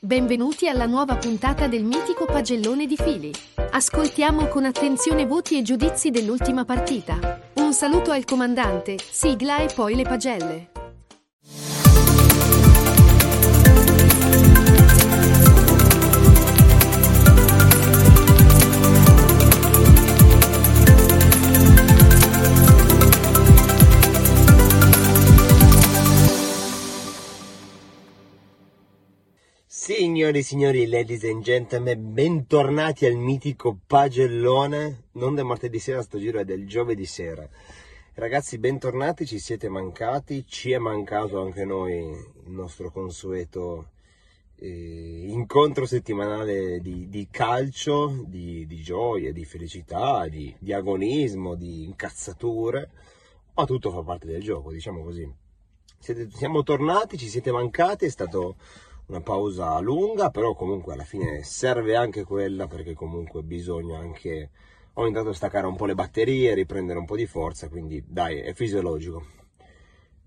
Benvenuti alla nuova puntata del mitico pagellone di fili. Ascoltiamo con attenzione voti e giudizi dell'ultima partita. Un saluto al comandante, sigla e poi le pagelle. Signori e signori, ladies and gentlemen, bentornati al mitico pagellone, non del martedì sera, sto giro è del giovedì sera. Ragazzi, bentornati, ci siete mancati, ci è mancato anche noi il nostro consueto eh, incontro settimanale di, di calcio, di, di gioia, di felicità, di, di agonismo, di incazzature, ma tutto fa parte del gioco, diciamo così. Siete- siamo tornati, ci siete mancati, è stato una pausa lunga, però comunque alla fine serve anche quella perché comunque bisogna anche ogni tanto staccare un po' le batterie, riprendere un po' di forza, quindi dai, è fisiologico.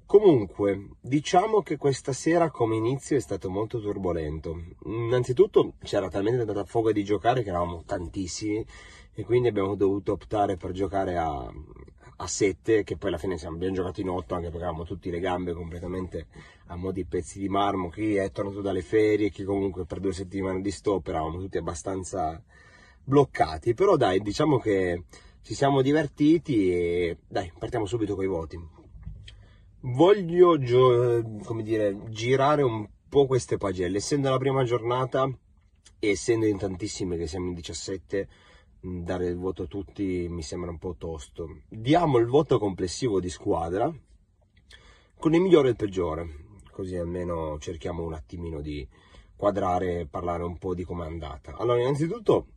Comunque, diciamo che questa sera come inizio è stato molto turbolento. Innanzitutto c'era talmente tanta foga di giocare che eravamo tantissimi e quindi abbiamo dovuto optare per giocare a, a 7, che poi alla fine siamo- abbiamo giocato in 8 anche perché avevamo tutte le gambe completamente a mo' di pezzi di marmo, chi è tornato dalle ferie, chi comunque per due settimane di stop eravamo tutti abbastanza bloccati, però dai, diciamo che ci siamo divertiti e dai, partiamo subito con i voti. Voglio, gio- come dire, girare un po' queste pagelle, essendo la prima giornata e essendo in tantissime che siamo in 17, mh, dare il voto a tutti mi sembra un po' tosto. Diamo il voto complessivo di squadra con il migliore e il peggiore, così almeno cerchiamo un attimino di quadrare e parlare un po' di com'è andata. Allora, innanzitutto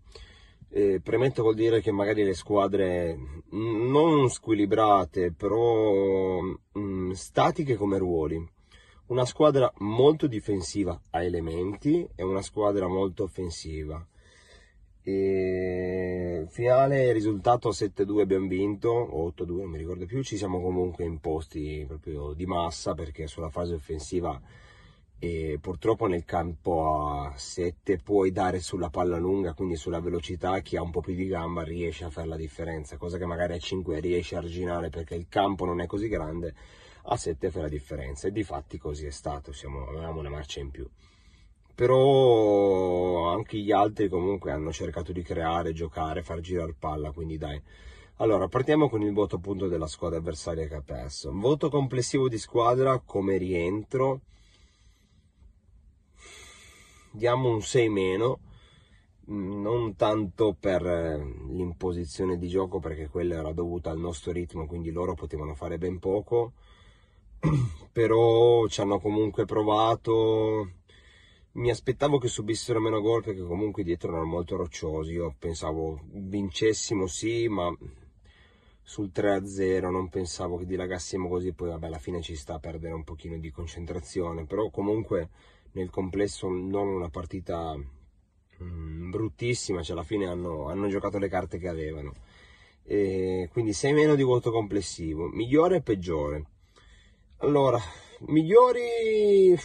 eh, premetto col dire che magari le squadre non squilibrate, però mh, statiche come ruoli. Una squadra molto difensiva a elementi e una squadra molto offensiva. E finale risultato 7-2 abbiamo vinto, o 8-2 non mi ricordo più, ci siamo comunque imposti proprio di massa perché sulla fase offensiva e purtroppo nel campo a 7 puoi dare sulla palla lunga, quindi sulla velocità, chi ha un po' più di gamba riesce a fare la differenza, cosa che magari a 5 riesce a arginare perché il campo non è così grande, a 7 fa la differenza e di fatti così è stato, siamo, avevamo una marcia in più. Però anche gli altri comunque hanno cercato di creare, giocare, far girare palla, quindi dai. Allora, partiamo con il voto appunto della squadra avversaria che ha perso. Voto complessivo di squadra come rientro diamo un 6 meno, non tanto per eh, l'imposizione di gioco perché quella era dovuta al nostro ritmo, quindi loro potevano fare ben poco, però ci hanno comunque provato. Mi aspettavo che subissero meno gol perché comunque dietro erano molto rocciosi. Io pensavo vincessimo sì, ma sul 3-0 non pensavo che dilagassimo così, poi vabbè alla fine ci sta a perdere un pochino di concentrazione, però comunque nel complesso non una partita mm, bruttissima, cioè alla fine hanno, hanno giocato le carte che avevano. E quindi 6 meno di voto complessivo. Migliore e peggiore. Allora, migliori...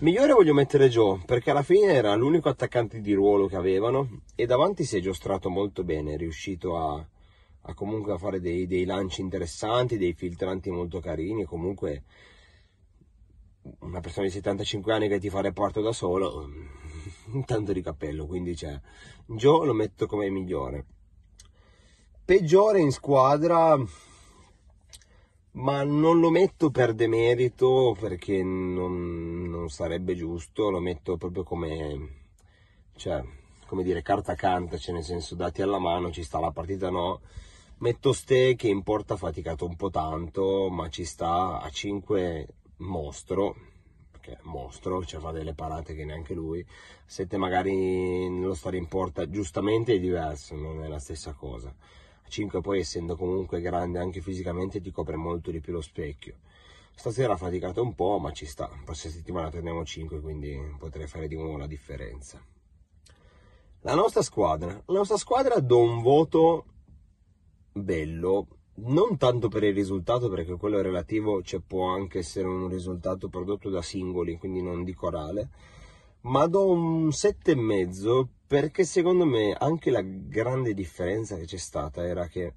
Migliore voglio mettere Joe, perché alla fine era l'unico attaccante di ruolo che avevano e davanti si è giostrato molto bene, è riuscito a, a comunque a fare dei, dei lanci interessanti, dei filtranti molto carini, comunque una persona di 75 anni che ti fa reparto da solo, tanto di cappello, quindi c'è. Joe lo metto come migliore. Peggiore in squadra, ma non lo metto per demerito perché non, non sarebbe giusto, lo metto proprio come, cioè, come dire, carta canta, cioè nel senso dati alla mano, ci sta la partita no. Metto Ste che in porta ha faticato un po' tanto, ma ci sta a 5 mostro, perché mostro, cioè fa delle parate che neanche lui. 7 magari nello stare in porta giustamente è diverso, non è la stessa cosa. A 5 poi essendo comunque grande anche fisicamente ti copre molto di più lo specchio. Stasera ha faticato un po', ma ci sta. La prossima settimana torniamo a 5, quindi potrei fare di nuovo la differenza. La nostra squadra, la nostra squadra do un voto bello, non tanto per il risultato, perché quello relativo, cioè può anche essere un risultato prodotto da singoli, quindi non di corale, ma do un 7,5 perché secondo me anche la grande differenza che c'è stata era che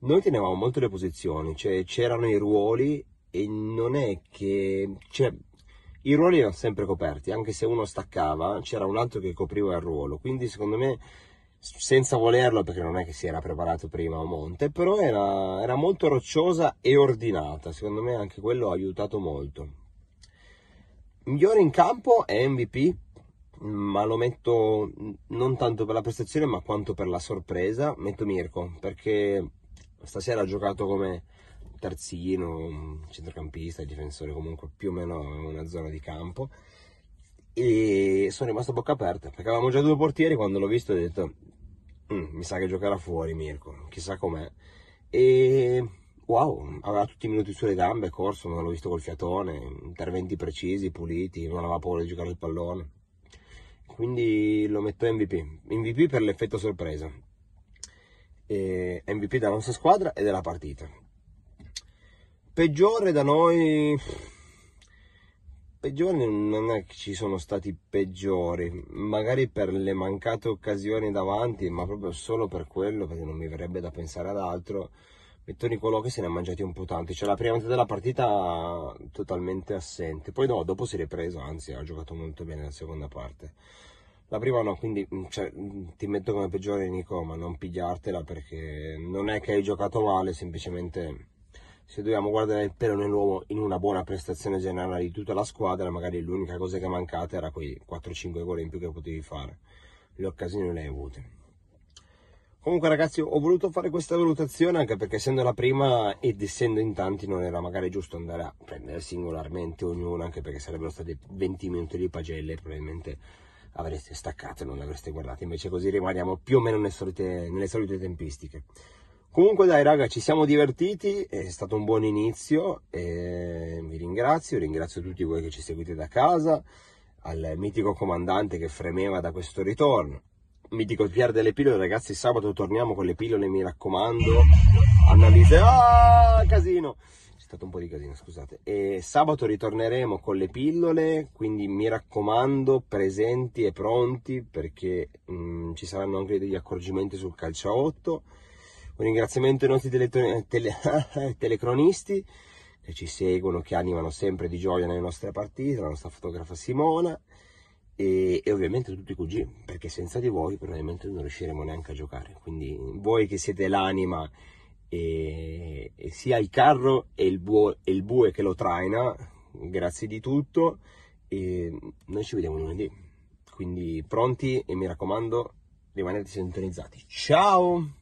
noi tenevamo molto le posizioni, cioè c'erano i ruoli e non è che... Cioè, i ruoli erano sempre coperti, anche se uno staccava c'era un altro che copriva il ruolo, quindi secondo me senza volerlo perché non è che si era preparato prima a monte, però era, era molto rocciosa e ordinata, secondo me anche quello ha aiutato molto. Migliore in campo è MVP, ma lo metto non tanto per la prestazione ma quanto per la sorpresa, metto Mirko perché stasera ha giocato come terzino, centrocampista, difensore comunque più o meno in una zona di campo. E sono rimasto a bocca aperta perché avevamo già due portieri quando l'ho visto ho detto mm, mi sa che giocherà fuori Mirko chissà com'è. E wow aveva tutti i minuti sulle gambe corso non l'ho visto col fiatone interventi precisi puliti non aveva paura di giocare il pallone. Quindi lo metto MVP MVP per l'effetto sorpresa. E MVP della nostra squadra e della partita. Peggiore da noi peggiori non è che ci sono stati peggiori, magari per le mancate occasioni davanti, ma proprio solo per quello, perché non mi verrebbe da pensare ad altro. Metto Nicolò che se ne ha mangiati un po' tanti, cioè la prima metà della partita totalmente assente, poi no, dopo si è ripreso, anzi ha giocato molto bene la seconda parte. La prima no, quindi cioè, ti metto come peggiore Nico, ma non pigliartela perché non è che hai giocato male, semplicemente se dobbiamo guardare il pelo nell'uomo in una buona prestazione generale di tutta la squadra, magari l'unica cosa che è mancata era quei 4-5 gol in più che potevi fare. Le occasioni non le hai avute. Comunque ragazzi ho voluto fare questa valutazione anche perché essendo la prima ed essendo in tanti non era magari giusto andare a prendere singolarmente ognuno anche perché sarebbero stati 20 minuti di pagelle e probabilmente avreste staccato e non l'avreste guardato invece così rimaniamo più o meno nelle solite, nelle solite tempistiche. Comunque dai raga, ci siamo divertiti, è stato un buon inizio, vi ringrazio, ringrazio tutti voi che ci seguite da casa, al mitico comandante che fremeva da questo ritorno, mitico Pier delle pillole, ragazzi sabato torniamo con le pillole, mi raccomando, Annalise, ah casino, c'è stato un po' di casino scusate, e sabato ritorneremo con le pillole, quindi mi raccomando presenti e pronti perché mh, mm, ci saranno anche degli accorgimenti sul calcio a 8 un ringraziamento ai nostri tele, tele, telecronisti che ci seguono, che animano sempre di gioia nelle nostre partite, la nostra fotografa Simona e, e, ovviamente tutti i QG, perché senza di voi probabilmente non riusciremo neanche a giocare. Quindi voi che siete l'anima e, e sia il carro e il, buo, e il bue che lo traina, grazie di tutto e noi ci vediamo lunedì. Quindi pronti e mi raccomando rimanete sintonizzati. Ciao!